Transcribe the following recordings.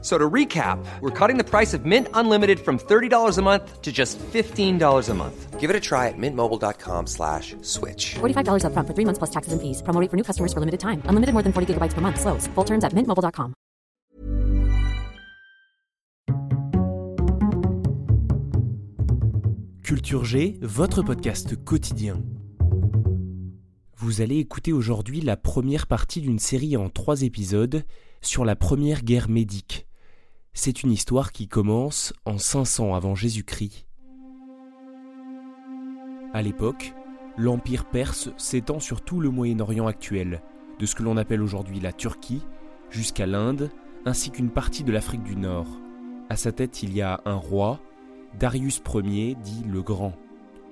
So to recap, we're cutting the price of Mint Unlimited from $30 a month to just $15 a month. Give it a try at mintmobile.com slash switch. $45 upfront for three months plus taxes and fees. Promo rate for new customers for limited time. Unlimited more than 40 gigabytes per month. Slows. Full terms at mintmobile.com. Culture G, votre podcast quotidien. Vous allez écouter aujourd'hui la première partie d'une série en trois épisodes sur la première guerre médique. C'est une histoire qui commence en 500 avant Jésus-Christ. À l'époque, l'Empire perse s'étend sur tout le Moyen-Orient actuel, de ce que l'on appelle aujourd'hui la Turquie, jusqu'à l'Inde, ainsi qu'une partie de l'Afrique du Nord. À sa tête, il y a un roi, Darius Ier, dit le Grand.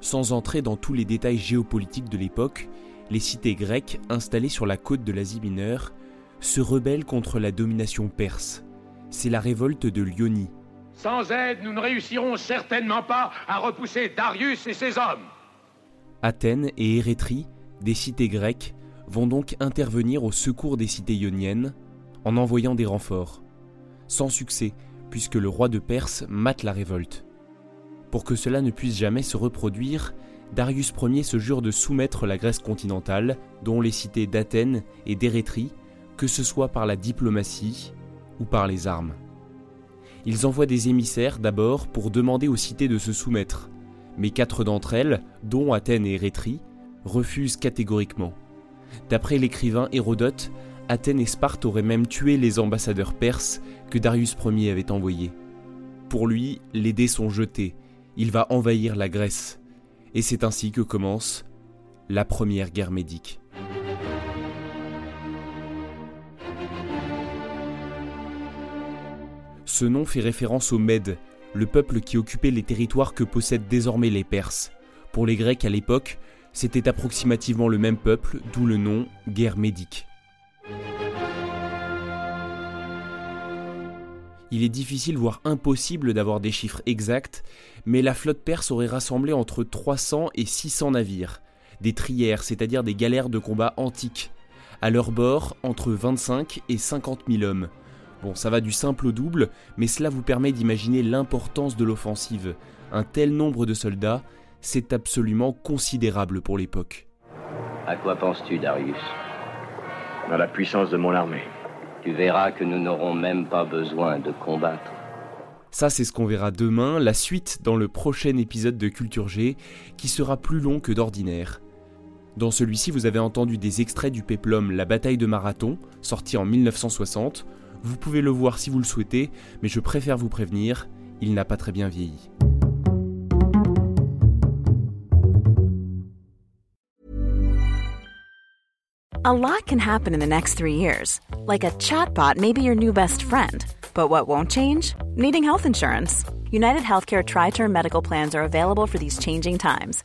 Sans entrer dans tous les détails géopolitiques de l'époque, les cités grecques installées sur la côte de l'Asie mineure se rebellent contre la domination perse. C'est la révolte de Lyonie. Sans aide, nous ne réussirons certainement pas à repousser Darius et ses hommes. Athènes et Érétrie, des cités grecques, vont donc intervenir au secours des cités ioniennes en envoyant des renforts. Sans succès, puisque le roi de Perse mate la révolte. Pour que cela ne puisse jamais se reproduire, Darius Ier se jure de soumettre la Grèce continentale, dont les cités d'Athènes et d'Érétrie, que ce soit par la diplomatie par les armes. Ils envoient des émissaires d'abord pour demander aux cités de se soumettre, mais quatre d'entre elles, dont Athènes et Érétrie, refusent catégoriquement. D'après l'écrivain Hérodote, Athènes et Sparte auraient même tué les ambassadeurs perses que Darius Ier avait envoyés. Pour lui, les dés sont jetés, il va envahir la Grèce, et c'est ainsi que commence la première guerre médique. Ce nom fait référence aux Mèdes, le peuple qui occupait les territoires que possèdent désormais les Perses. Pour les Grecs à l'époque, c'était approximativement le même peuple, d'où le nom guerre médique. Il est difficile, voire impossible d'avoir des chiffres exacts, mais la flotte perse aurait rassemblé entre 300 et 600 navires, des trières, c'est-à-dire des galères de combat antiques. À leur bord, entre 25 et 50 000 hommes. Bon, ça va du simple au double, mais cela vous permet d'imaginer l'importance de l'offensive. Un tel nombre de soldats, c'est absolument considérable pour l'époque. À quoi penses-tu, Darius? Dans la puissance de mon armée. Tu verras que nous n'aurons même pas besoin de combattre. Ça, c'est ce qu'on verra demain, la suite dans le prochain épisode de Culture G, qui sera plus long que d'ordinaire. Dans celui-ci, vous avez entendu des extraits du péplum La bataille de Marathon, sorti en 1960. Vous pouvez le voir si vous le souhaitez, mais je préfère vous prévenir, il n'a pas très bien vieilli. A lot can happen in the next three years. Like a chatbot may be your new best friend. But what won't change? Needing health insurance. United Healthcare Tri Term Medical Plans are available for these changing times.